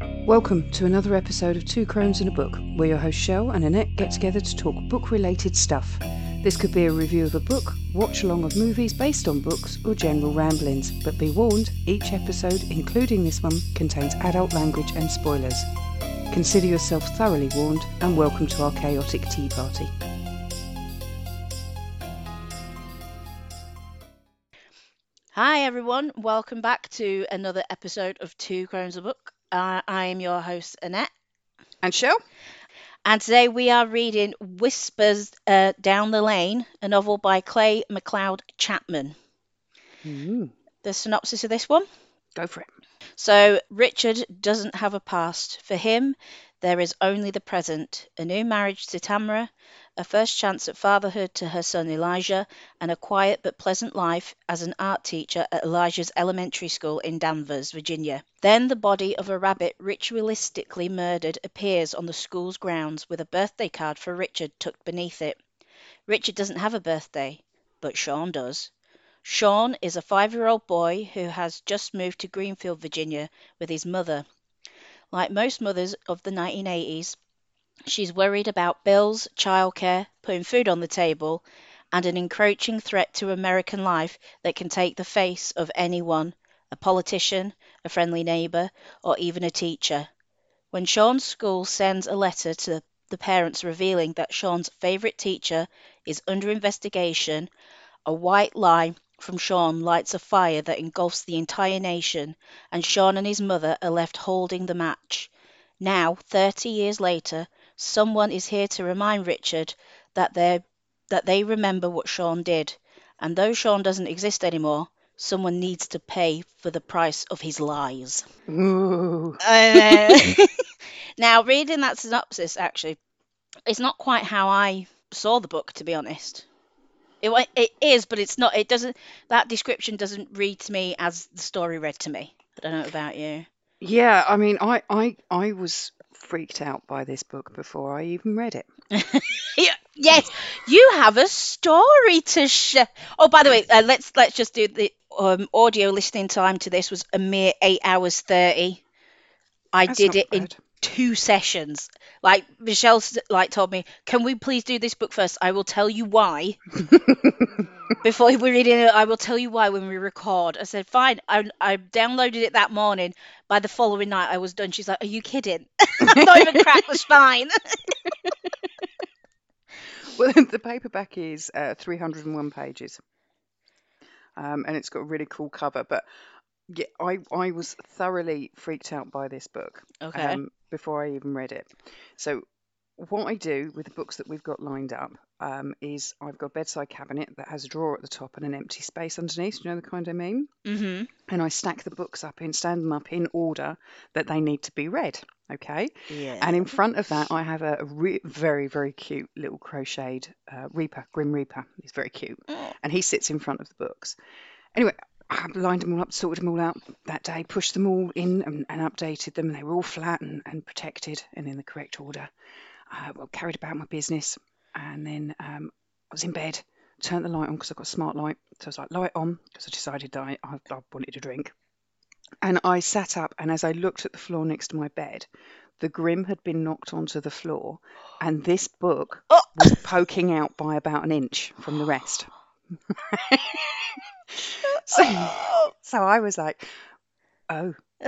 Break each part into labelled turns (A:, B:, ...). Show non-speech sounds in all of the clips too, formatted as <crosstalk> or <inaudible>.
A: Welcome to another episode of Two Crones and a Book, where your host Shell and Annette get together to talk book related stuff. This could be a review of a book, watch along of movies based on books, or general ramblings, but be warned, each episode, including this one, contains adult language and spoilers. Consider yourself thoroughly warned and welcome to our chaotic tea party.
B: Hi everyone, welcome back to another episode of Two Crones a Book. Uh, I am your host Annette,
A: And Shell?
B: and today we are reading Whispers uh, Down the Lane, a novel by Clay McLeod Chapman.
A: Mm,
B: The synopsis of this one.
A: go for it.
B: So, Richard doesn't have a past. For him, there is only the present a new marriage to Tamara, a first chance at fatherhood to her son Elijah, and a quiet but pleasant life as an art teacher at Elijah's elementary school in Danvers, Virginia. Then the body of a rabbit ritualistically murdered appears on the school's grounds with a birthday card for Richard tucked beneath it. Richard doesn't have a birthday, but Sean does. Sean is a five year old boy who has just moved to Greenfield, Virginia with his mother. Like most mothers of the 1980s, she's worried about bills, childcare, putting food on the table, and an encroaching threat to American life that can take the face of anyone a politician, a friendly neighbour, or even a teacher. When Sean's school sends a letter to the parents revealing that Sean's favourite teacher is under investigation, a white lie from Sean lights a fire that engulfs the entire nation, and Sean and his mother are left holding the match. Now, 30 years later, someone is here to remind Richard that they that they remember what Sean did. And though Sean doesn't exist anymore, someone needs to pay for the price of his lies.
A: Ooh.
B: Uh, <laughs> now, reading that synopsis, actually, it's not quite how I saw the book, to be honest. It, it is, but it's not. It doesn't. That description doesn't read to me as the story read to me. I don't know about you.
A: Yeah, I mean, I, I, I was freaked out by this book before I even read it. <laughs>
B: Yes, you have a story to share. Oh, by the way, uh, let's let's just do the um, audio listening time to this was a mere eight hours thirty. I
A: That's
B: did it in
A: bad.
B: Two sessions. Like Michelle, like told me, can we please do this book first? I will tell you why. <laughs> Before we read it, I will tell you why when we record. I said, fine. I, I downloaded it that morning. By the following night, I was done. She's like, are you kidding? <laughs> I've not even cracked the spine. <laughs>
A: Well, the paperback is uh, 301 pages, um, and it's got a really cool cover. But yeah, I, I was thoroughly freaked out by this book
B: Okay.
A: um, before I even read it. So, what I do with the books that we've got lined up um, is I've got a bedside cabinet that has a drawer at the top and an empty space underneath. You know the kind I mean?
B: mm-hmm.
A: And I stack the books up in, stand them up in order that they need to be read. Okay.
B: Yeah.
A: And in front of that, I have a, re- very, very cute little crocheted uh, Reaper, Grim Reaper. He's very cute.
B: Oh.
A: And he sits in front of the books. Anyway, I lined them all up, sorted them all out that day, pushed them all in and, and updated them. And they were all flat and, and protected and in the correct order. Uh, well, carried about my business. And then um, I was in bed, turned the light on because I've got a smart light. So I was like, light on because I decided that I, I, I wanted a drink. And I sat up, and as I looked at the floor next to my bed, the Grim had been knocked onto the floor, and this book <gasps>
B: Oh.
A: was poking out by about an inch from the rest. <laughs> so, oh. so I was like, oh. <laughs>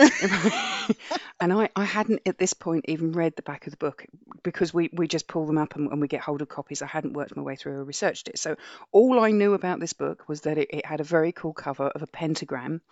A: and I, I hadn't at this point even read the back of the book because we, we just pull them up and, and we get hold of copies. I hadn't worked my way through or researched it. So all I knew about this book was that it, it had a very cool cover of a pentagram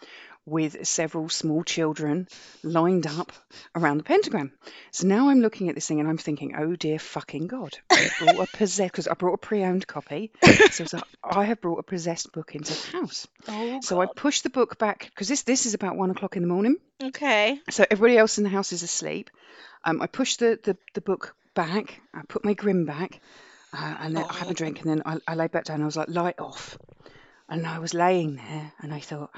A: with several small children lined up around the pentagram. So now I'm looking at this thing and I'm thinking, oh dear fucking God, I brought a possessed, because I brought a pre-owned copy. So it's like, I have brought a possessed book into the house.
B: oh,
A: So I pushed the book back because this this is about one o'clock in the morning.
B: okay.
A: So everybody else in the house is asleep. Um, I pushed the, the, the book back. I put my grim back, uh, and then I had a drink, and then I, I lay back down. I was like, light off, and I was laying there, and I thought,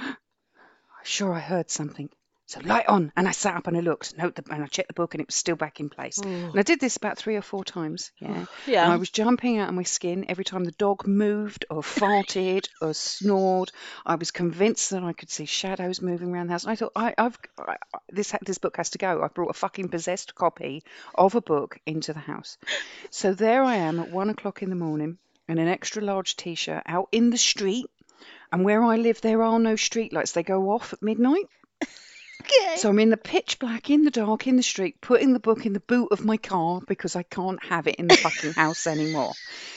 A: sure, I heard something. So light on, and I sat up and I looked, note the, and I checked the book, and it was still back in place. And I did this about three or four times. <sighs> Yeah. And I was jumping out of my skin every time the dog moved or <laughs> farted or snored. I was convinced that I could see shadows moving around the house. And I thought, I, I- this this book has to go. I've brought a fucking possessed copy of a book into the house. So there I am at one o'clock in the morning in an extra large t-shirt out in the street. And where I live, there are no streetlights. They go off at midnight. <laughs>
B: Okay.
A: So I'm in the pitch black, in the dark, in the street, putting the book in the boot of my car because I can't have it in the fucking <laughs> house anymore.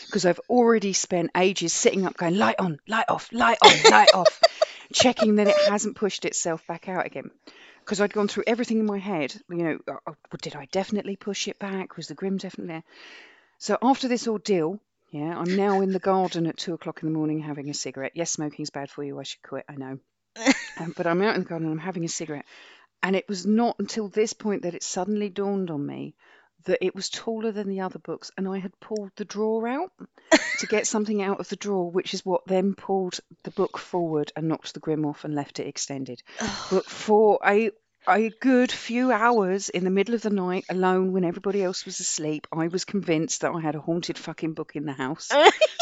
A: Because I've already spent ages sitting up going, light on, light off, light on, light off, <laughs> checking that it hasn't pushed itself back out again. Because I'd gone through everything in my head. You know, oh, oh, did I definitely push it back? Was the grim definitely there? So after this ordeal, yeah, I'm now in the garden at two o'clock in the morning having a cigarette. Yes, smoking's bad for you. I should quit. I know. <laughs> Um, but I'm out in the garden and I'm having a cigarette. And it was not until this point that it suddenly dawned on me that it was taller than the other books and I had pulled the drawer out to get <laughs> something out of the drawer, which is what then pulled the book forward and knocked the grim off and left it extended. But for a a good few hours in the middle of the night, alone when everybody else was asleep, I was convinced that I had a haunted fucking book in the house.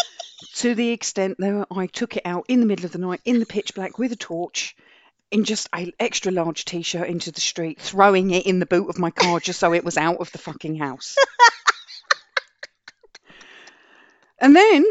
A: <laughs> to the extent that I took it out in the middle of the night in the pitch black with a torch in just a extra large t-shirt into the street, throwing it in the boot of my car just so it was out of the fucking house. <laughs> and then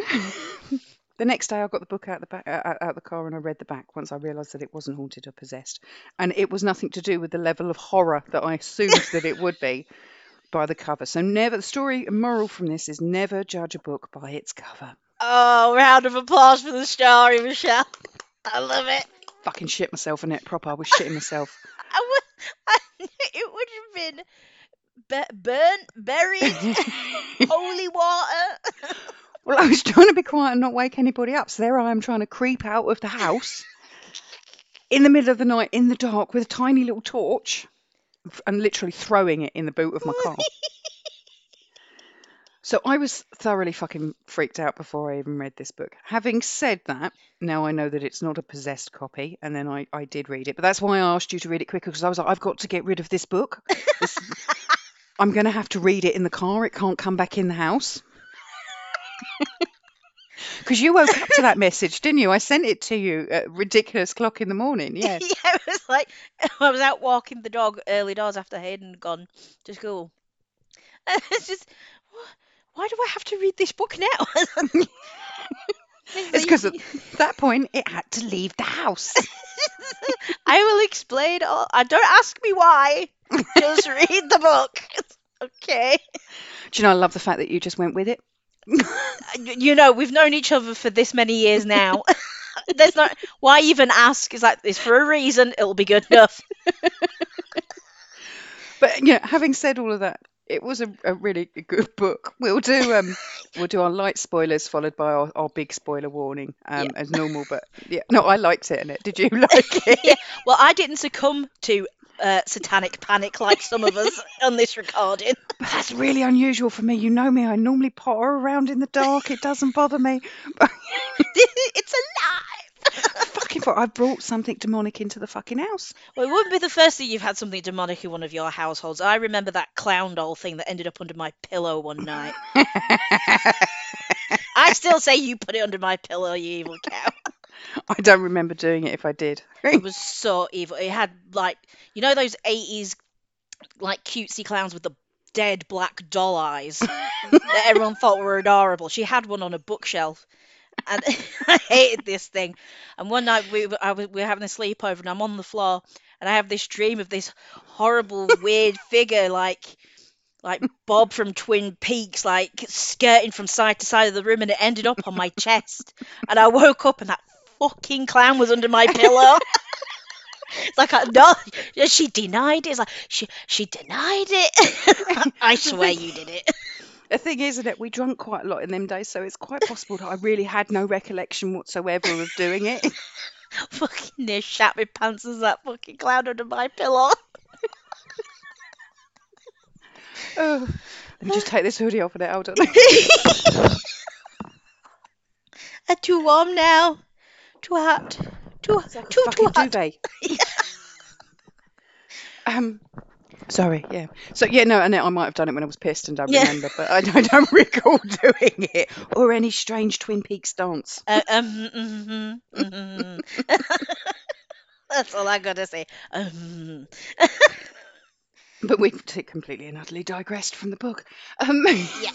A: the next day I got the book out the back uh, out the car and I read the back once I realised that it wasn't haunted or possessed, and it was nothing to do with the level of horror that I assumed that it would be <laughs> by the cover. So never the story and moral from this is never judge a book by its cover.
B: Oh, round of applause for the story, Michelle. <laughs> I love it.
A: Fucking shit myself in it proper. I was shitting myself. <laughs>
B: I would, I, it would have been be- burnt, buried, holy water.
A: Well, <laughs> I was trying to be quiet and not wake anybody up. So there I am trying to creep out of the house in the middle of the night in the dark with a tiny little torch and literally throwing it in the boot of my car. <laughs> So I was thoroughly fucking freaked out before I even read this book. Having said that, now I know that it's not a possessed copy, and then I, I did read it. But that's why I asked you to read it quicker because I was like, I've got to get rid of this book. This- <laughs> I'm going to have to read it in the car. It can't come back in the house. Because you woke up to that message, didn't you? I sent it to you at ridiculous clock in the morning. <laughs> Yes.
B: yeah, it was like <laughs> I was out walking the dog early doors after Hayden had gone to school. <laughs> And it's just, why do I have to read this book now?
A: It's because at that point it had to leave the house.
B: I will explain all. I don't ask me why. Just read the book. Okay.
A: Do you know, I love the fact that you just went with it.
B: You know, we've known each other for this many years now. <laughs> There's not why even ask. It's like it's for a reason. It'll be good enough. <laughs>
A: But you know, having said all of that, it was a, a really good book. We'll do um we'll do our light spoilers followed by our, our big spoiler warning um as normal. But yeah, no, I liked it in it. Did you <laughs> like it?
B: yeah. Well, I didn't succumb to uh, satanic panic like some of us <laughs> on this recording.
A: But that's really unusual for me. You know me. I normally potter around in the dark. It doesn't bother me. <laughs>
B: It's alive.
A: fucking for I brought something demonic into the fucking house.
B: Well, it wouldn't be the first thing you've had something demonic in one of your households. I remember that clown doll thing that ended up under my pillow one night. <laughs> I still say you put it under my pillow, you evil cow. <laughs>
A: I don't remember doing it if I did.
B: It was so evil. It had like you know those eighties like cutesy clowns with the dead black doll eyes <laughs> that everyone thought were adorable. She had one on a bookshelf. And <laughs> I hated this thing. And one night we were, I was, we were having a sleepover, and I'm on the floor, and I have this dream of this horrible, weird figure, like like Bob from Twin Peaks, like skirting from side to side of the room, and it ended up on my chest. And I woke up, and that fucking clown was under my pillow. It's like, I, no, she denied it. It's like, she, she denied it. <laughs> I swear you did it.
A: The thing is that we drank quite a lot in them days, so it's quite possible that I really had no recollection whatsoever of doing it. <laughs> <laughs>
B: fucking near shat my pants as that fucking clown under my pillow.
A: Oh, let me just take this hoodie off and hold on.
B: I'm too warm now. Too hot. Too,
A: It's like a
B: too, too
A: fucking
B: hot.
A: duvet. <laughs> <laughs> Um, sorry, yeah. So yeah, no, and I might have done it when I was pissed and don't
B: Yeah.
A: remember, but I, I don't <laughs> recall doing it or any strange Twin Peaks dance.
B: Uh, um, mhm, mhm. That's all I gotta say. Um,
A: But we've t- completely and utterly digressed from the book. Um,
B: yeah.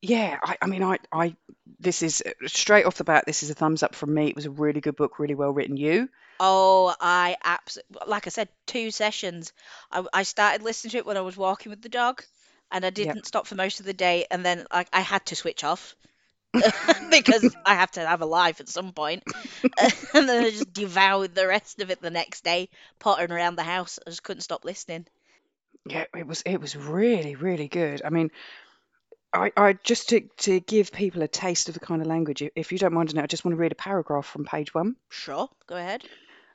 A: yeah, I, I mean, I, I, this is uh, straight off the bat. This is a thumbs up from me. It was a really good book, really well written. You,
B: Oh, I absolutely, like I said, two sessions. I, I started listening to it when I was walking with the dog, and I didn't stop for most of the day, and then I, I had to switch off <laughs> <laughs> because I have to have a life at some point. <laughs> and then I just devoured the rest of it the next day, pottering around the house. I just couldn't stop listening.
A: yeah, it was, it was really, really good. I mean, I, I just to to give people a taste of the kind of language. if- you don't mind, I just want to read a paragraph from page one.
B: Sure, go ahead.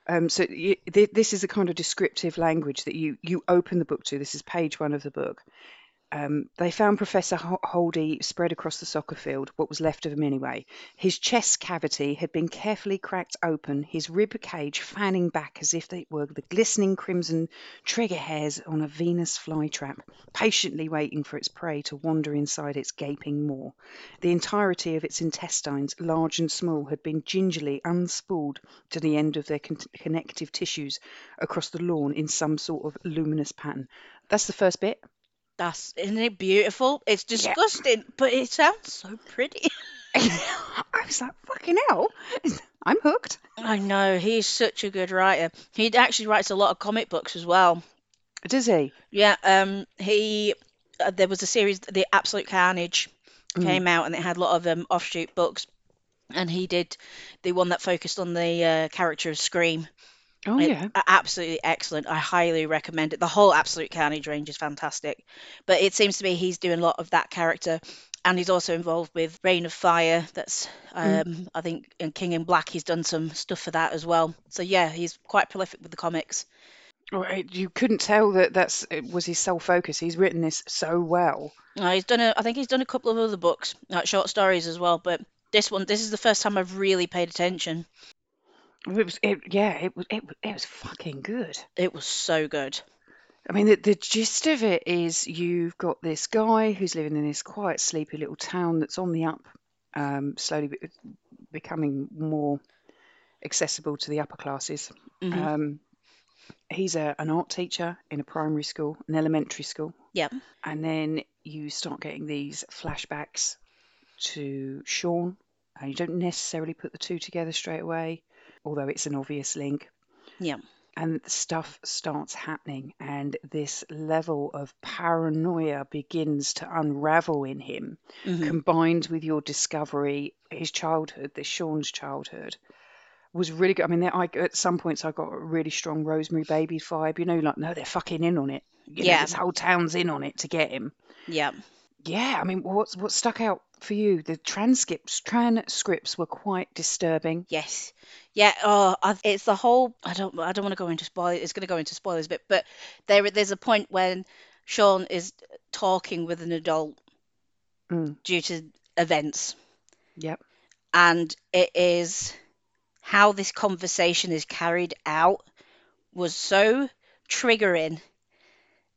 A: Um, so y th this is a kind of descriptive language that you you open the book to. This is page one of the book. Um, they found Professor Holdy spread across the soccer field, what was left of him anyway. His chest cavity had been carefully cracked open, his rib cage fanning back as if they were the glistening crimson trigger hairs on a Venus flytrap, patiently waiting for its prey to wander inside its gaping maw. The entirety of its intestines, large and small, had been gingerly unspooled to the end of their con- connective tissues across the lawn in some sort of luminous pattern. That's the first bit.
B: That's isn't it beautiful? It's
A: Yeah.
B: disgusting, but it sounds so pretty. <laughs> <laughs>
A: I was like, fucking hell, <laughs> I'm hooked.
B: I know he's such a good writer. He actually writes a lot of comic books as well.
A: Does he?
B: Yeah, um, he uh, there was a series, The Absolute Carnage,
A: Mm.
B: came out, and it had a lot of um, offshoot books. And he did the one that focused on the uh, character of Scream.
A: Oh, yeah.
B: absolutely excellent. I highly recommend it. The whole Absolute Carnage range is fantastic. But it seems to me he's doing a lot of that character. And he's also involved with Reign of Fire. That's,
A: Mm.
B: um, I think, in King in Black, he's done some stuff for that as well. So, yeah, he's quite prolific with the comics.
A: It- you couldn't tell that that's it was his sole focus. He's written this so well.
B: Uh, he's done a, I think he's done a couple of other books, like short stories as well. But this one, this is the first time I've really paid attention.
A: It was, it, yeah, it was, it, was- it was fucking good.
B: It was so good.
A: I mean, the, the gist of it is you've got this guy who's living in this quiet, sleepy little town that's on the up, um, slowly be- becoming more accessible to the upper classes.
B: hmm
A: Um, he's a, an art teacher in a primary school, an elementary school.
B: Yep.
A: And then you start getting these flashbacks to Sean, and you don't necessarily put the two together straight away, although it's an obvious link.
B: Yeah.
A: And stuff starts happening, and this level of paranoia begins to unravel in him,
B: hmm
A: combined with your discovery, his childhood, this Sean's childhood, was really good. I mean, there, I, at some points I got a really strong Rosemary Baby vibe. You know, like no, they're fucking in on it. You know,
B: Yeah.
A: this whole town's in on it to get him.
B: Yeah.
A: Yeah, I mean, what's what stuck out for you? The transcripts transcripts were quite disturbing.
B: Yes. Yeah. Oh, I, it's the whole. I don't. I don't want to go into spoil. It's going to go into spoilers a bit, but there, there's a point when Sean is talking with an adult
A: Mm,
B: due to events,
A: yep.
B: and it is how this conversation is carried out was so triggering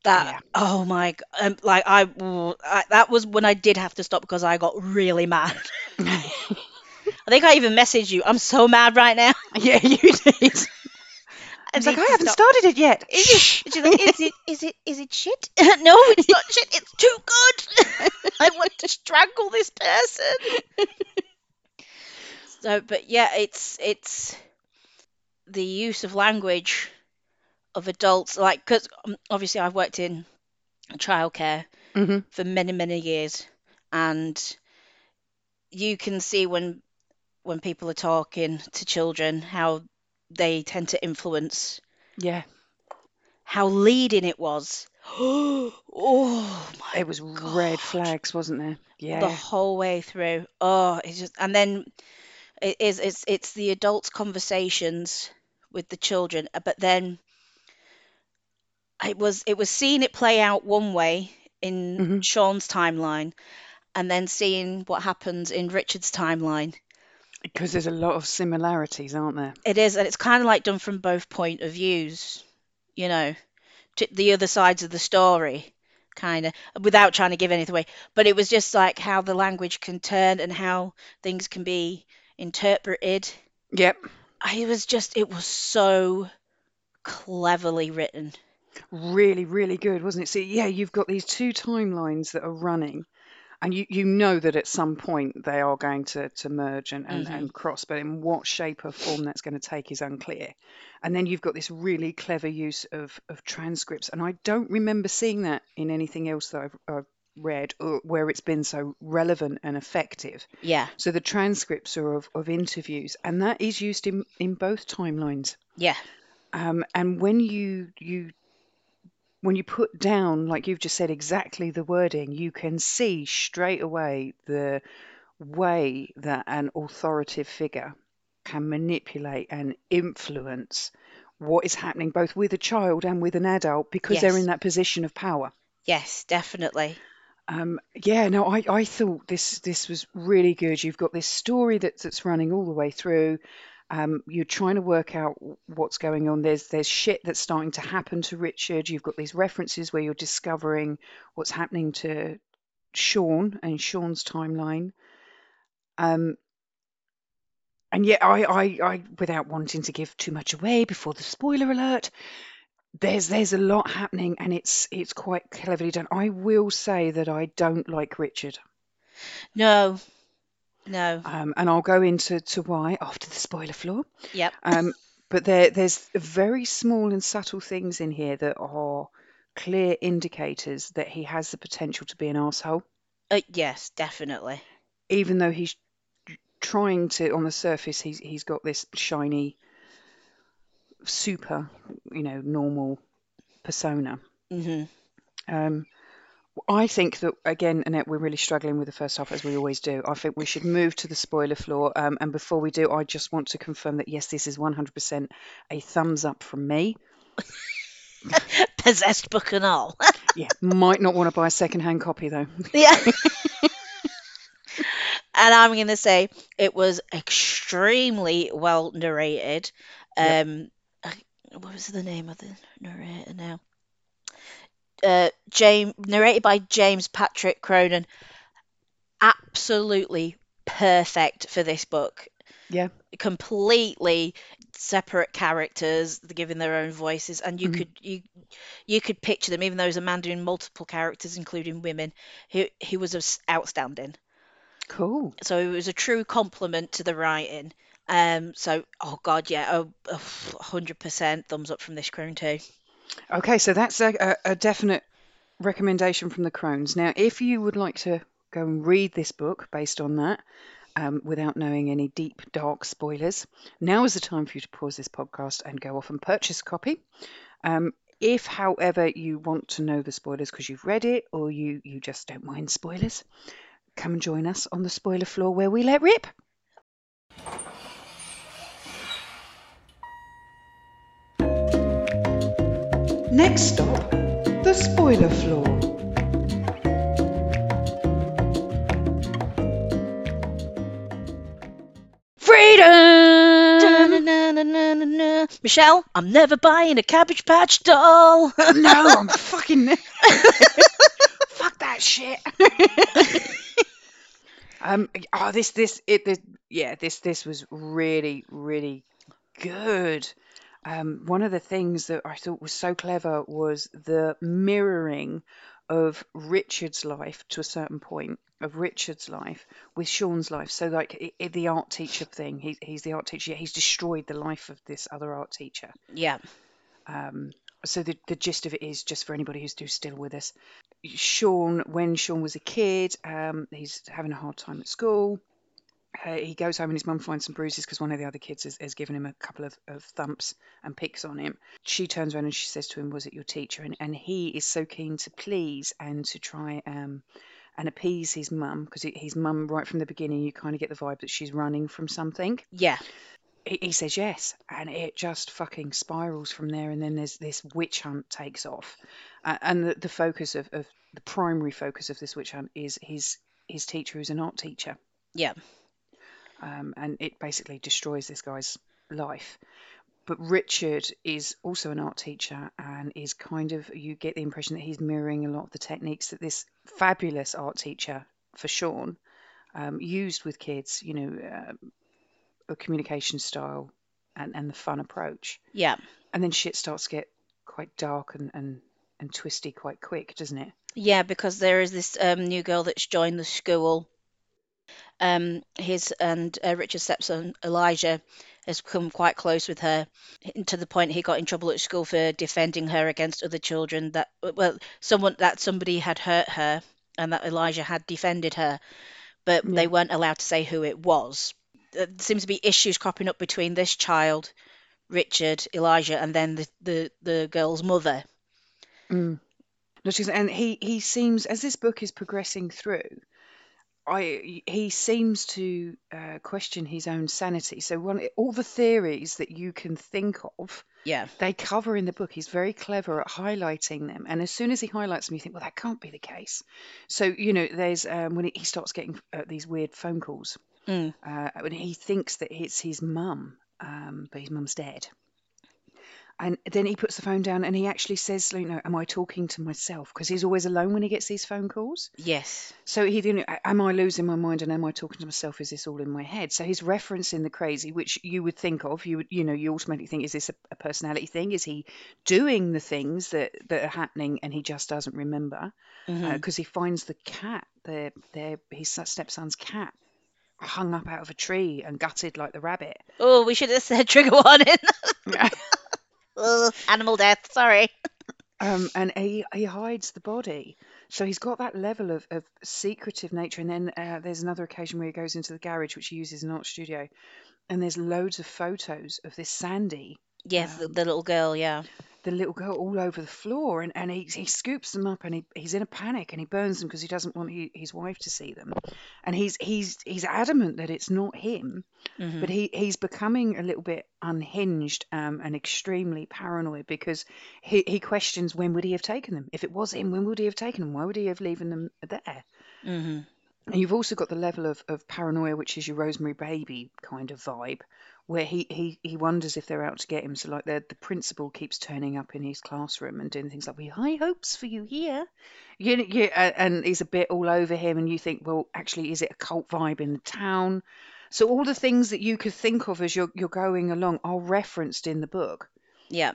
B: that
A: Yeah.
B: oh my um, like I, I that was when I did have to stop because I got really mad. <laughs> I think I even messaged you. I'm so mad right now. <laughs>
A: yeah, you did. <laughs> I was like, I haven't
B: stop.
A: started it yet.
B: Is it? Like, is it? Is it? Is it shit? no, it's not shit. It's too good. I want to strangle this person. so, but yeah, it's it's the use of language of adults, like because obviously I've worked in childcare
A: hmm
B: for many many years, and you can see when when people are talking to children how they tend to influence
A: Yeah,
B: how leading it was. <gasps> oh my
A: it was red flags, wasn't there? Yeah.
B: The whole way through. Oh, it's just and then it is it's it's the adults' conversations with the children, uh, but then it was it was seeing it play out one way in
A: hmm
B: Sean's timeline, and then seeing what happens in Richard's timeline.
A: Because there's a lot of similarities, aren't there?
B: It is, and it's kind of like done from both point of views. you know, to the other sides of the story, kind of, without trying to give anything away. But it was just like how the language can turn and how things can be interpreted.
A: Yep.
B: I was just, it was so cleverly written.
A: Really, really good, wasn't it? So yeah, you've got these two timelines that are running, and you, you know that at some point they are going to, to merge and, and,
B: Mhm.
A: and cross, but in what shape or form that's going to take is unclear. And then you've got this really clever use of, of transcripts, and I don't remember seeing that in anything else that I've, I've read or where it's been so relevant and effective.
B: Yeah,
A: So the transcripts are of, of interviews, and that is used in, in both timelines.
B: yeah,
A: Um, and when you you when you put down, like you've just said, exactly the wording, you can see straight away the way that an authoritative figure can manipulate and influence what is happening both with a child and with an adult because they're in that position of power.
B: yes, definitely.
A: Um, yeah, no, I, I thought this this was really good. You've got this story that's that's running all the way through. Um, you're trying to work out what's going on. There's there's shit that's starting to happen to Richard. You've got these references where you're discovering what's happening to Sean and Sean's timeline. Um, and yet, I, I, I, without wanting to give too much away before the spoiler alert, there's there's a lot happening, and it's it's quite cleverly done. I will say that I don't like Richard,
B: No, no,
A: um, and I'll go into to why after the spoiler floor.
B: yep,
A: Um, <laughs> but there there's very small and subtle things in here that are clear indicators that he has the potential to be an asshole,
B: uh, yes, definitely.
A: even though he's trying to on the surface he's he's got this shiny super you know normal persona.
B: Hmm
A: um I think that again, Annette, we're really struggling with the first half as we always do. I think we should move to the spoiler floor. Um, and before we do, I just want to confirm that yes, this is 100% a thumbs up from me. <laughs>
B: Possessed book and all. <laughs>
A: Yeah, might not want to buy a second-hand copy though. <laughs>
B: yeah. and I'm going to say it was extremely well narrated.
A: Yep.
B: Um, I- what was the name of the narrator now? Uh, James, narrated by James Patrick Cronin. Absolutely perfect for this book.
A: Yeah.
B: Completely separate characters, given their own voices, and you
A: Mhm.
B: could you you could picture them, even though there's a man doing multiple characters, including women. He he was outstanding.
A: Cool.
B: So it was a true compliment to the writing. Um, so oh god, yeah, oh, oh, 100% thumbs up from this crone too.
A: Okay, so that's a, a, definite recommendation from the Crones. Now, if you would like to go and read this book based on that, um, without knowing any deep, dark spoilers, now is the time for you to pause this podcast and go off and purchase a copy. Um, if, however, you want to know the spoilers because you've read it or you, you just don't mind spoilers, come and join us on the spoiler floor where we let rip. Next stop, the spoiler floor. Freedom!
B: Michelle, I'm never buying a Cabbage Patch doll.
A: no, I'm <laughs> fucking. <laughs> Fuck that shit. <laughs> um. Oh, this, this, it, this, yeah, this, this was really, really good. Um, one of the things that I thought was so clever was the mirroring of Richard's life to a certain point of Richard's life with Sean's life. So, like i i the art teacher thing, he, he's the art teacher. He's destroyed the life of this other art teacher.
B: yeah,
A: Um, so the, the gist of it is just for anybody who's who's still with us. Sean, when Sean was a kid, um, he's having a hard time at school. Uh, he goes home and his mum finds some bruises because one of the other kids has, has given him a couple of, of thumps and picks on him. She turns around and she says to him, "Was it your teacher?" And and he is so keen to please and to try um and appease his mum because his mum right from the beginning you kind of get the vibe that she's running from something.
B: Yeah,
A: he, he says yes and it just fucking spirals from there and then there's this witch hunt takes off. Uh, and the, the focus of, of the primary focus of this witch hunt is his his teacher who's an art teacher.
B: Yeah,
A: um, and it basically destroys this guy's life but Richard is also an art teacher and is kind of you get the impression that he's mirroring a lot of the techniques that this fabulous art teacher for Sean um, used with kids. You know, uh, a communication style and, and the fun approach.
B: Yeah.
A: And then shit starts to get quite dark and, and, and twisty quite quick, doesn't it?
B: Yeah, because there is this um, new girl that's joined the school. Um, his and uh, Richard's stepson Elijah has become quite close with her, to the point he got in trouble at school for defending her against other children. That well, someone that somebody had hurt her, and that Elijah had defended her, but
A: Yeah.
B: they weren't allowed to say who it was. There seems to be issues cropping up between this child, Richard, Elijah, and then the the, the girl's mother.
A: Mm. No, she's, and he, he seems, as this book is progressing through, I he seems to uh, question his own sanity. So one, all the theories that you can think of,
B: Yeah.
A: they cover in the book. He's very clever at highlighting them. And as soon as he highlights them, you think, well, that can't be the case. So you know, there's um, when he starts getting uh, these weird phone calls
B: Mm.
A: uh, when he thinks that it's his mum, um, but his mum's dead. And then he puts the phone down and he actually says, you know, am I talking to myself? Because he's always alone when he gets these phone calls.
B: Yes.
A: So he didn't, am I losing my mind and am I talking to myself? Is this all in my head? So he's referencing the crazy, which you would think of, you would, you know, you automatically think, is this a, a personality thing? Is he doing the things that, that are happening and he just doesn't remember?
B: Mm-hmm.
A: Uh, because he finds the cat, their, their, his stepson's cat, hung up out of a tree and gutted like the rabbit.
B: Oh, we should have said trigger warning. <laughs> <laughs> Ugh, animal death. Sorry. <laughs>
A: um, and he, he hides the body. So he's got that level of, of secretive nature. And then uh, there's another occasion where he goes into the garage, which he uses as an art studio, and there's loads of photos of this Sandy,
B: Yes, the,
A: um,
B: the little girl. Yeah.
A: the little girl, all over the floor. And, and he, he scoops them up and he, he's in a panic and he burns them because he doesn't want he, his wife to see them. And he's he's he's adamant that it's not him.
B: Mhm.
A: but he he's becoming a little bit unhinged um, and extremely paranoid because he, he questions when would he have taken them if it was him when would he have taken them why would he have leaving them there
B: Mhm.
A: and you've also got the level of, of paranoia which is your rosemary baby kind of vibe where he, he, he wonders if they're out to get him so like the, the principal keeps turning up in his classroom and doing things like we high hopes for you here you, you, uh, and he's a bit all over him and you think well actually is it a cult vibe in the town so all the things that you could think of as you're you're going along are referenced in the book.
B: Yeah.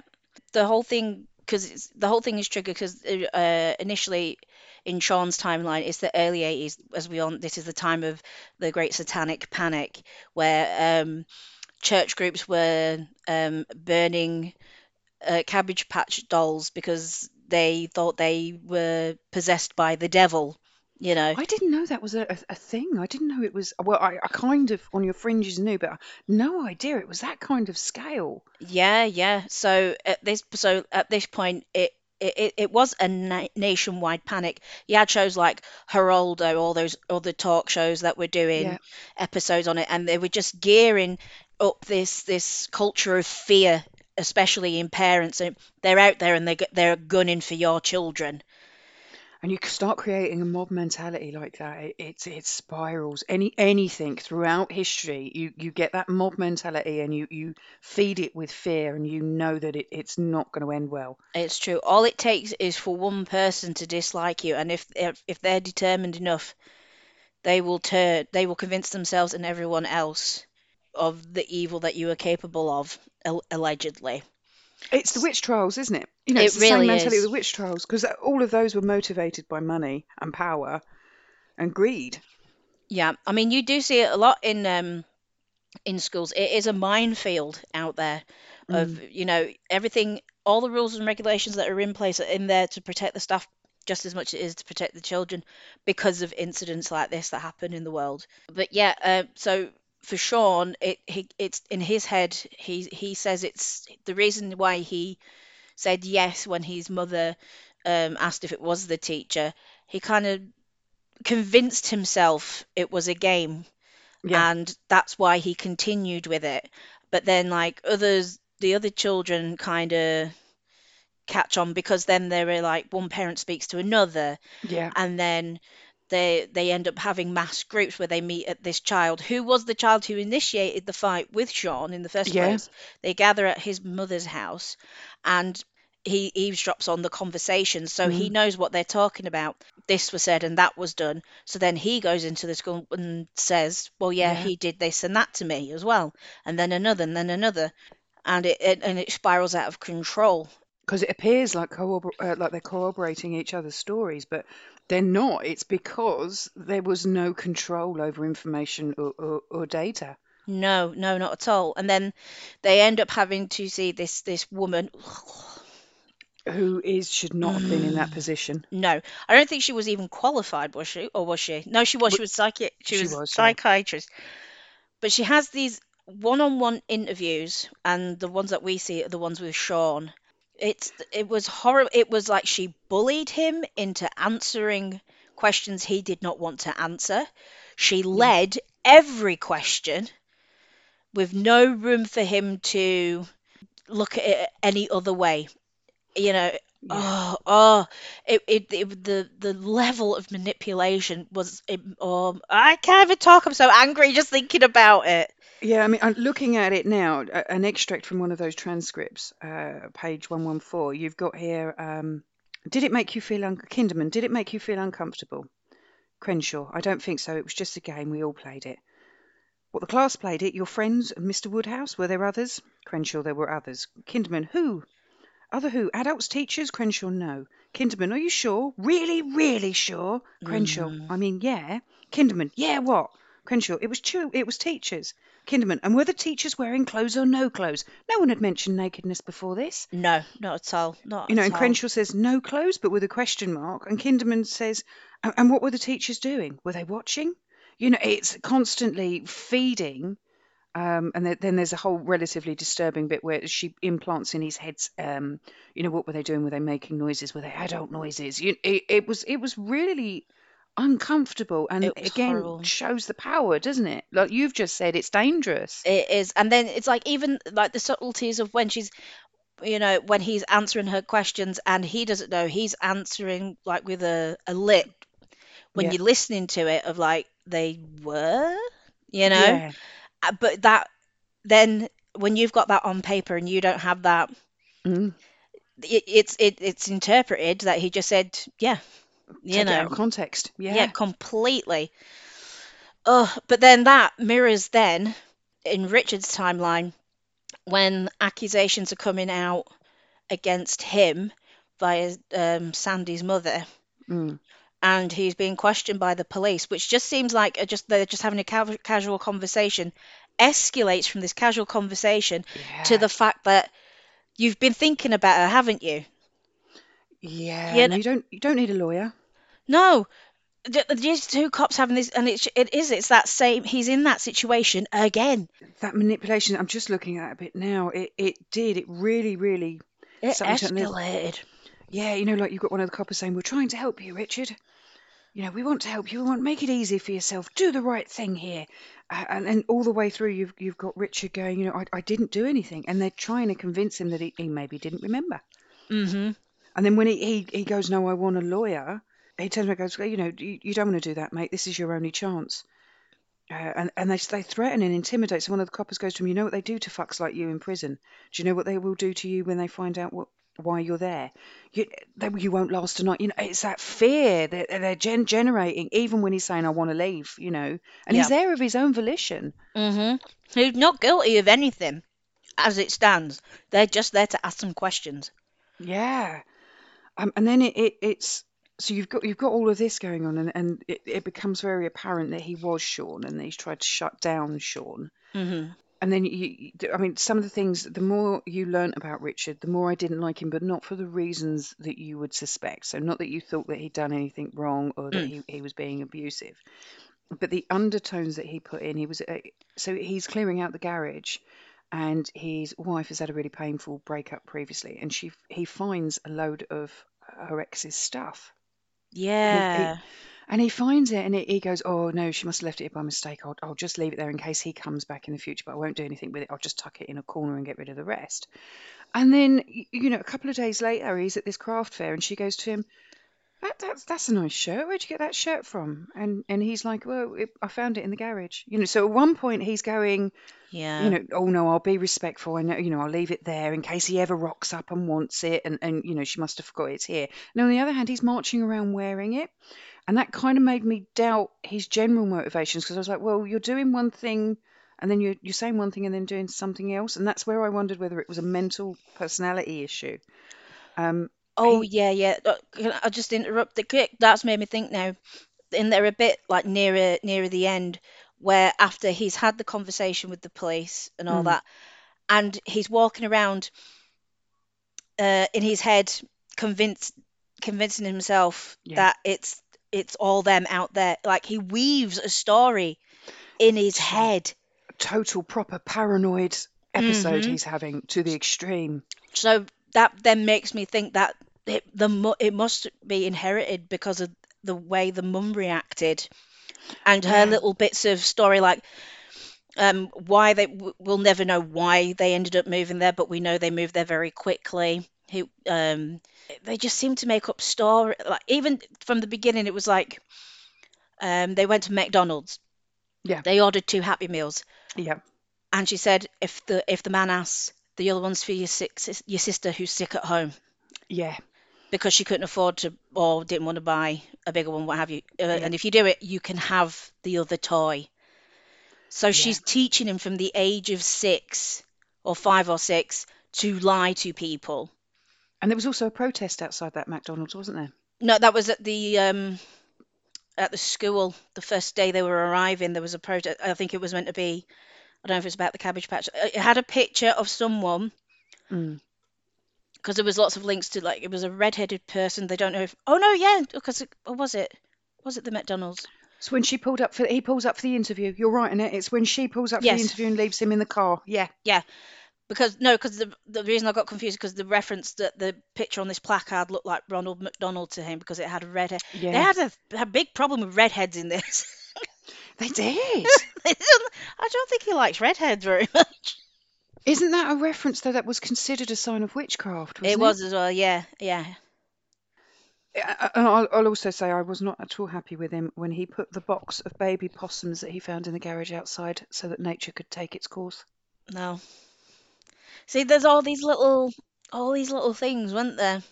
B: The whole thing, because the whole thing is triggered because uh, initially in Sean's timeline, it's the early 80s, as we on. This is the time of the Great Satanic Panic, where um, church groups were um, burning uh, Cabbage Patch dolls because they thought they were possessed by the devil. You know.
A: I didn't know that was a, a, a thing. I didn't know it was well. I, I kind of on your fringes knew, but no idea it was that kind of scale.
B: Yeah, yeah. So at this so at this point it it, it was a na- nationwide panic. You had shows like Geraldo, all those other talk shows that were doing
A: Yeah.
B: episodes on it, and they were just gearing up this this culture of fear, especially in parents. And they're out there and they they're gunning for your children.
A: And you start creating a mob mentality like that. It, it it spirals. Any anything throughout history, you you get that mob mentality, and you you feed it with fear, and you know that it, it's not going to end well.
B: It's true. All it takes is for one person to dislike you, and if if, if they're determined enough, they will turn. They will convince themselves and everyone else of the evil that you are capable of, al- allegedly.
A: It's the witch trials, isn't it? You know,
B: It
A: it's the
B: really
A: same mentality
B: is.
A: of the witch trials because all of those were motivated by money and power and greed.
B: Yeah, I mean, you do see it a lot in um in schools. It is a minefield out there of
A: Mm.
B: you know everything, all the rules and regulations that are in place are in there to protect the staff just as much as it is to protect the children because of incidents like this that happen in the world. But yeah, uh, so for Sean, it he it's in his head. He he says it's the reason why he said yes when his mother um, asked if it was the teacher. He kind of convinced himself it was a game
A: Yeah,
B: and that's why he continued with it. But then, like others, the other children kind of catch on because then they're like one parent speaks to another,
A: yeah.
B: and then they they end up having mass groups where they meet at this child who was the child who initiated the fight with Sean in the first
A: Yeah.
B: place. They gather at his mother's house and he eavesdrops on the conversation so he
A: Mm.
B: knows what they're talking about. This was said and that was done. So then he goes into the school and says, "Well, yeah,
A: Yeah.
B: he did this and that to me as well." And then another and then another and it, it and it spirals out of control.
A: Because it appears like corrobor- uh, like they're corroborating each other's stories, but they're not. It's because there was no control over information or, or, or data.
B: No, no, not at all. And then they end up having to see this this woman. <sighs>
A: Who is should not have been in that <sighs> position?
B: No, I don't think she was even qualified, was she? Or was she? No, she was. She was psychi- She,
A: She
B: was,
A: was, yeah.
B: psychiatrist. But she has these one-on-one interviews, and the ones that we see are the ones with Sean. It's it was horrible. It was like she bullied him into answering questions he did not want to answer. She led every question with no room for him to look at it any other way. You know,
A: Yeah.
B: oh, oh, it, it, it the the level of manipulation was. It, um, I can't even talk. I'm so angry just thinking about it.
A: Yeah, I mean, I'm looking at it now, a- an extract from one of those transcripts, uh, page 114. You've got here, um, did it make you feel, un- Kinderman, did it make you feel uncomfortable? Crenshaw, I don't think so. It was just a game. We all played it. What, the class played it? Your friends and Mr. Woodhouse? Were there others? Crenshaw, there were others. Kinderman, who? Other who? Adults, teachers? Crenshaw, no. Kinderman, are you sure? Really, really sure? Crenshaw,
B: Mm.
A: I mean, yeah. Kinderman, yeah, what? Crenshaw, it was true. It was teachers. Kinderman, and were the teachers wearing clothes or no clothes? No one had mentioned nakedness before this.
B: No, not at all. Not
A: You know, and
B: all.
A: Crenshaw says no clothes, but with a question mark. And Kinderman says, and what were the teachers doing? Were they watching? You know, it's constantly feeding. Um, and then, then there's a whole relatively disturbing bit where she implants in his head, um, you know, what were they doing? Were they making noises? Were they adult noises? You, it, it was, it was really uncomfortable, and
B: It was
A: again
B: horrible.
A: shows the power, doesn't it? Like you've just said, it's dangerous.
B: It is, and then it's like even like the subtleties of when she's, you know, when he's answering her questions and he doesn't know, he's answering like with a, a lip when
A: Yeah.
B: you're listening to it of like they were, you know,
A: Yeah,
B: Uh, but that then when you've got that on paper and you don't have that,
A: mm.
B: it, it's it, it's interpreted that he just said, yeah, you
A: take it out
B: know,
A: of context.
B: yeah,
A: Yeah,
B: completely. Oh, but then that mirrors then in Richard's timeline when accusations are coming out against him by um, Sandy's mother,
A: mm.
B: and he's being questioned by the police, which just seems like a just they're just having a ca- casual conversation, escalates from this casual conversation to the fact that you've been thinking about her, haven't you?
A: Yeah,
B: You know,
A: you don't you don't need a lawyer.
B: No, th- these two cops having this, and it's it is it's that same. He's in that situation again.
A: That manipulation, I'm just looking at it a bit now. It it did. It really, really
B: It
A: something to- and there's-
B: escalated.
A: Yeah, you know, like you've got one of the coppers saying, "We're trying to help you, Richard. You know, we want to help you. We want to make it easy for yourself. Do the right thing here." Uh, and then all the way through, you've you've got Richard going, "You know, I, I didn't do anything," and they're trying to convince him that he, he maybe didn't remember.
B: hmm
A: And then when he, he, he goes, No, I want a lawyer, he turns around and goes, You know, you, you don't want to do that, mate. This is your only chance. Uh, and and they, they threaten and intimidate. So one of the coppers goes to him, You know what they do to fucks like you in prison? Do you know what they will do to you when they find out what why you're there? You, they, you won't last a night. You know, it's that fear that they're gen- generating, even when he's saying, I want to leave, you know. And he's there of his own volition.
B: hmm He's not guilty of anything as it stands. They're just there to ask some questions.
A: Yeah. Um, and then it, it it's so you've got you've got all of this going on, and, and it, it becomes very apparent that he was Sean, and that he's tried to shut down Sean.
B: hmm
A: And then you, you, I mean, some of the things. The more you learn about Richard, the more I didn't like him, but not for the reasons that you would suspect. So not that you thought that he'd done anything wrong or that
B: Mm.
A: he, he was being abusive, but the undertones that he put in. He was uh, so he's clearing out the garage, and his wife has had a really painful breakup previously, and she he finds a load of her ex's stuff.
B: Yeah.
A: And he finds it and he he goes, Oh no, she must have left it here by mistake. I'll, I'll just leave it there in case he comes back in the future, but I won't do anything with it. I'll just tuck it in a corner and get rid of the rest. And then, y- you know, a couple of days later, he's at this craft fair and she goes to him, that, that's that's a nice shirt. Where'd you get that shirt from? And and he's like, well, it, I found it in the garage. You know. So at one point he's going,
B: Yeah.
A: you know, oh no, I'll be respectful. I know, you know, I'll leave it there in case he ever rocks up and wants it. And and you know, she must have forgot it's here. And on the other hand, he's marching around wearing it, and that kind of made me doubt his general motivations because I was like, well, you're doing one thing. And then you're, you're saying one thing and then doing something else. And that's where I wondered whether it was a mental personality issue. Um,
B: Oh yeah, yeah. Uh, Can I just interrupt the quick? That's made me think now. In there a bit like nearer nearer the end, where after he's had the conversation with the police and all
A: mm,
B: that, and he's walking around uh, in his head, convinced convincing himself
A: yeah.
B: that it's it's all them out there. Like he weaves a story in his
A: t-
B: head.
A: total proper paranoid episode
B: hmm
A: he's having to the extreme.
B: So that then makes me think that it, the mu- it must be inherited because of the way the mum reacted and her
A: Yeah,
B: little bits of story, like um, why they we'll never know why they ended up moving there, but we know they moved there very quickly. He, um, they just seem to make up story. Like even from the beginning, it was like um, they went to McDonald's.
A: yeah,
B: They ordered two Happy Meals,
A: yeah,
B: and she said, if the if the man asks, the other one's for your sick your sister who's sick at home.
A: yeah,
B: because she couldn't afford to or didn't want to buy a bigger one, what have you. Uh, and if you do it, you can have the other toy. So she's teaching him from the age of six or five or six to lie to people.
A: And there was also a protest outside that McDonald's, wasn't there?
B: No, that was at the um at the school the first day they were arriving. There was a protest. I think it was meant to be. I don't know if it's about the Cabbage Patch. It had a picture of someone
A: Mm.
B: because there was lots of links to like it was a red-headed person. They don't know if. Oh no, yeah, because or was it? Was it the McDonald's?
A: So when she pulled up for, he pulls up for the interview. You're right in it. It's when she pulls up for the interview and leaves him in the car. Yeah,
B: Yeah, because no, because the the reason I got confused because the reference that the picture on this placard looked like Ronald McDonald to him because it had a red head. They had a, a big problem with redheads in this. <laughs>
A: they did. <laughs>
B: I don't think he likes redheads very <laughs> much.
A: Isn't that a reference though? That was considered a sign of witchcraft,
B: It was as well. Yeah, yeah.
A: I'll, I'll also say I was not at all happy with him when he put the box of baby possums that he found in the garage outside so that nature could take its course.
B: No. See, there's all these little, all these little things, weren't there?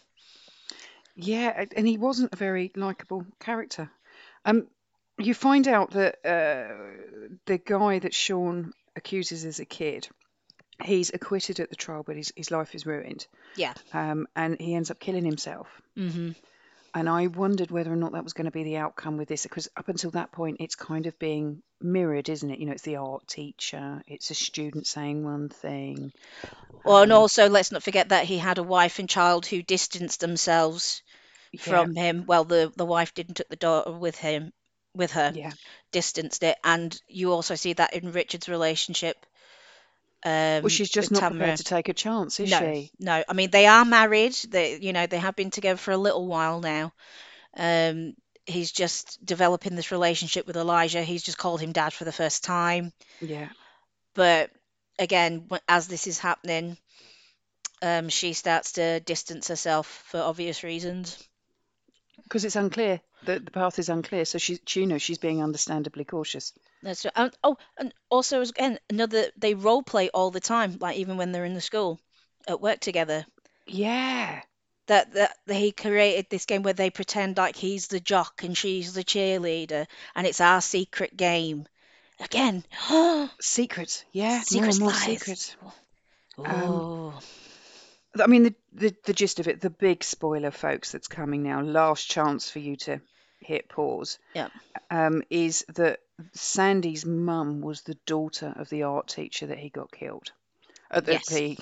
A: Yeah, and he wasn't a very likable character. Um, you find out that uh, the guy that Sean accuses as a kid, he's acquitted at the trial, but his, his life is ruined.
B: Yeah.
A: Um, and he ends up killing himself.
B: hmm
A: And I wondered whether or not that was going to be the outcome with this, because up until that point, it's kind of being mirrored, isn't it? You know, it's the art teacher, it's a student saying one thing.
B: Well, and
A: Um,
B: also let's not forget that he had a wife and child who distanced themselves
A: yeah,
B: from him. Well, the the wife didn't took the daughter with him, with her,
A: yeah,
B: distanced it, and you also see that in Richard's relationship
A: well,
B: um,
A: she's just not
B: Tamara.
A: prepared to take a chance, is
B: No,
A: she?
B: no. I mean, they are married. They, you know, they have been together for a little while now. Um, he's just developing this relationship with Elijah. He's just called him dad for the first time.
A: Yeah.
B: But again, as this is happening, um, she starts to distance herself for obvious reasons.
A: Because it's unclear. The, the path is unclear. So she, she, you know, she's being understandably cautious.
B: That's right. And, oh, and also again, another they role play all the time, like even when they're in the school at work together.
A: Yeah.
B: that that he created this game where they pretend like he's the jock and she's the cheerleader and it's our secret game again <gasps>
A: Secret. Yeah. More
B: secret
A: more
B: lies
A: secret. Um,
B: oh
A: I mean, the, the, the gist of it, the big spoiler, folks, that's coming now, last chance for you to hit pause,
B: yeah
A: um, is that Sandy's mum was the daughter of the art teacher that he got killed. Uh, that
B: yes
A: he,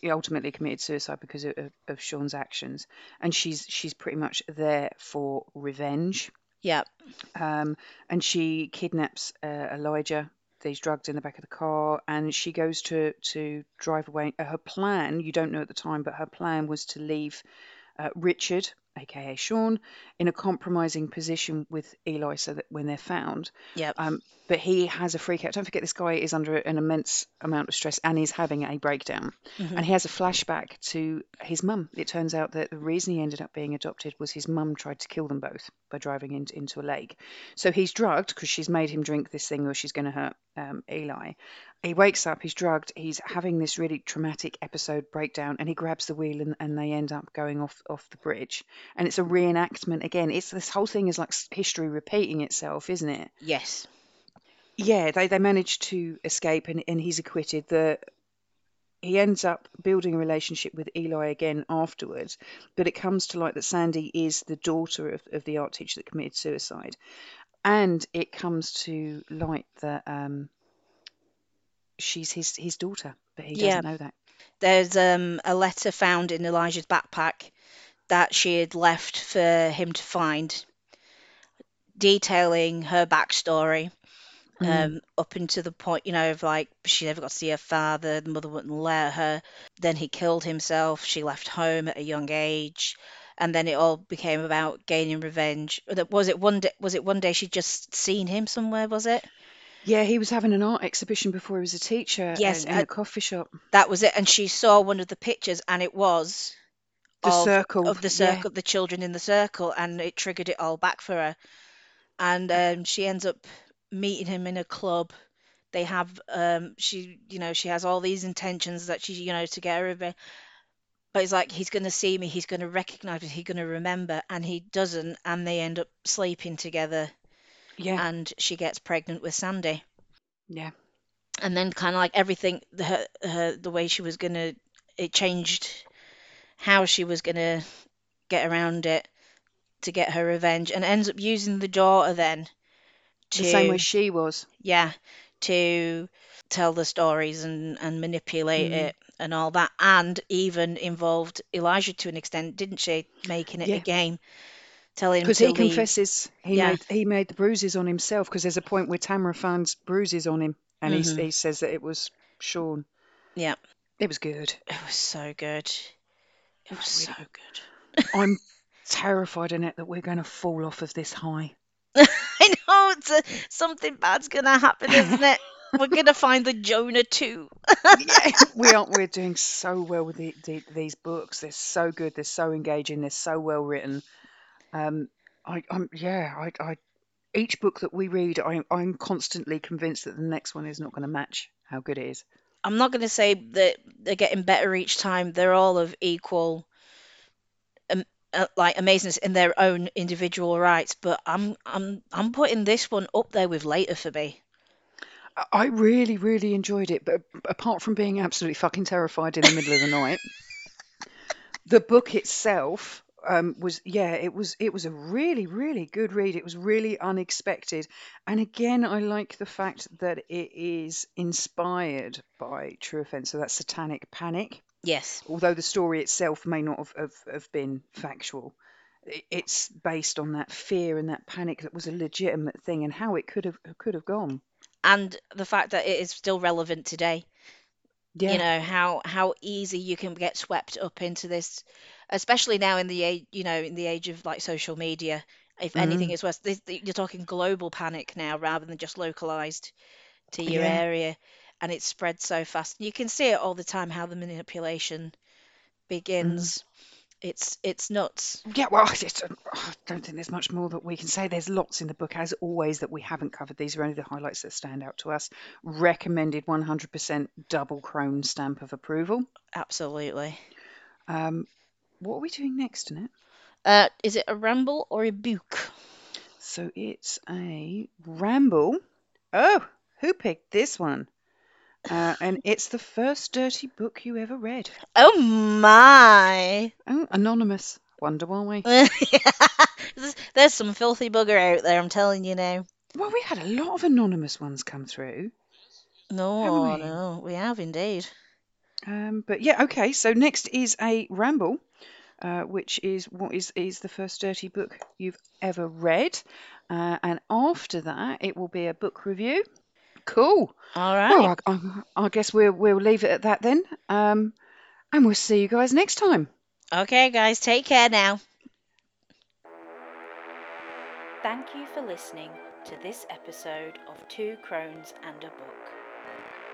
A: he ultimately committed suicide because of, of, of Sean's actions. And she's she's pretty much there for revenge.
B: yeah
A: Um, and she kidnaps uh, Elijah. He's drugs in the back of the car, and she goes to to drive away. Uh, her plan, you don't know at the time, but her plan was to leave uh, Richard aka Sean, in a compromising position with Eli so that when they're found.
B: Yep.
A: Um, but he has a freak out. Don't forget, this guy is under an immense amount of stress and he's having a breakdown.
B: Mhm.
A: And he has a flashback to his mum. It turns out that the reason he ended up being adopted was his mum tried to kill them both by driving into, into a lake. So he's drugged because she's made him drink this thing or she's going to hurt um, Eli. He wakes up, he's drugged, he's having this really traumatic episode breakdown, and he grabs the wheel and, and they end up going off off the bridge. And it's a reenactment again. It's this whole thing is like history repeating itself, isn't it?
B: Yes.
A: Yeah, they, they manage to escape and, and he's acquitted. The he ends up building a relationship with Eli again afterwards, but it comes to light that Sandy is the daughter of, of the art teacher that committed suicide. And it comes to light that um, she's his his daughter, but he
B: Yeah.
A: doesn't know that.
B: There's um, a letter found in Elijah's backpack that she had left for him to find, detailing her backstory
A: Mm.
B: um, up into the point, you know, of like she never got to see her father, the mother wouldn't let her. Then he killed himself. She left home at a young age, and then it all became about gaining revenge. Was it one day? Was it one day she'd just seen him somewhere? Was it?
A: Yeah, he was having an art exhibition before he was a teacher
B: Yes,
A: in, in
B: uh,
A: a coffee shop.
B: That was it. And she saw one of the pictures, and it was
A: The
B: of,
A: circle.
B: of the
A: yeah.
B: circle, the children in the circle, and it triggered it all back for her. And um, she ends up meeting him in a club. They have, um, she, you know, she has all these intentions that she, you know, to get her revenge. But it's like he's going to see me, he's going to recognize me, he's going to remember, and he doesn't. And they end up sleeping together,
A: Yeah,
B: and she gets pregnant with Sandy.
A: yeah.
B: and then kind of like everything the her, her the way she was gonna it changed how she was gonna get around it to get her revenge and ends up using the daughter then to
A: The same way she was.
B: yeah to tell the stories and and manipulate
A: Mm.
B: it and all that and even involved Elijah to an extent didn't she making it a game telling him
A: Because he
B: leave.
A: confesses he
B: Yeah.
A: made he made the bruises on himself. Because there's a point where Tamara finds bruises on him, and
B: Mhm.
A: he he says that it was Sean.
B: yeah
A: It was good.
B: it was so good it was so good
A: I'm <laughs> terrified, Annette, that we're going to fall off of this high. <laughs>
B: I know it's a, something bad's gonna happen, isn't it? We're gonna find the Jonah too. <laughs>
A: yeah, we are. We're doing so well with the, the, these books. They're so good. They're so engaging. They're so well written. Um, I, I'm yeah. I, I each book that we read, I, I'm constantly convinced that the next one is not going to match how good it is.
B: I'm not gonna say that they're getting better each time. They're all of equal, um, uh, like amazingness in their own individual rights. But I'm I'm I'm putting this one up there with later for me.
A: I- I really, really enjoyed it, but apart from being absolutely fucking terrified in the middle of the night, <laughs> the book itself um, was yeah, it was it was a really, really good read. It was really unexpected, and again, I like the fact that it is inspired by true events. So that's Satanic Panic,
B: Yes.
A: although the story itself may not have, have, have been factual. It's based on that fear and that panic that was a legitimate thing, and how it could have could have gone.
B: And the fact that it is still relevant today.
A: Yeah.
B: you know how how easy you can get swept up into this especially now in the age you know in the age of like social media if anything
A: Mm.
B: is worse this, you're talking global panic now rather than just localized to your
A: Yeah.
B: area and it's spread so fast you can see it all the time how the manipulation begins it's it's nuts
A: Yeah, well, <laughs> I just, um, I don't think there's much more that we can say. There's lots in the book, as always, that we haven't covered. These are only the highlights that stand out to us. Recommended 100% double crone stamp of approval.
B: absolutely
A: Um, what are we doing next, Annette?
B: uh is it a ramble or a book
A: So it's a ramble. Oh, who picked this one? Uh, and it's the first dirty book you ever read.
B: oh my
A: Oh, anonymous. Wonder why.
B: There's- <laughs> There's some filthy bugger out there, I'm telling you now.
A: Well, we had a lot of anonymous ones come through.
B: No,
A: we?
B: no, we have indeed.
A: Um, but yeah, okay. So next is a ramble, uh, which is what is is the first dirty book you've ever read, uh, and after that it will be a book review. Cool.
B: All right.
A: Well, I, I, I guess we'll we'll leave it at that then. Um, and we'll see you guys next time.
B: Okay, guys, take care now. Thank you for listening to this episode of Two Crones and a Book.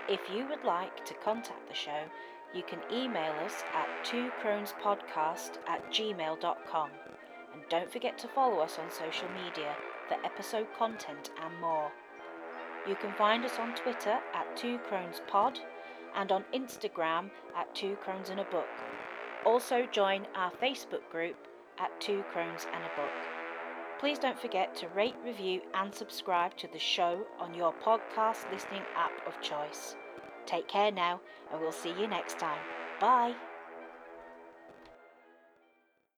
B: If you would like to contact the show, you can email us at twocronespodcast at gmail.com. And don't forget to follow us on social media for episode content and more. You can find us on Twitter at Two Crones Pod and on Instagram at Two Crones and a Book. Also join our Facebook group at Two Crones and a Book. Please don't forget to rate, review, and subscribe to the show on your podcast listening app of choice. Take care now, and we'll see you next time. Bye.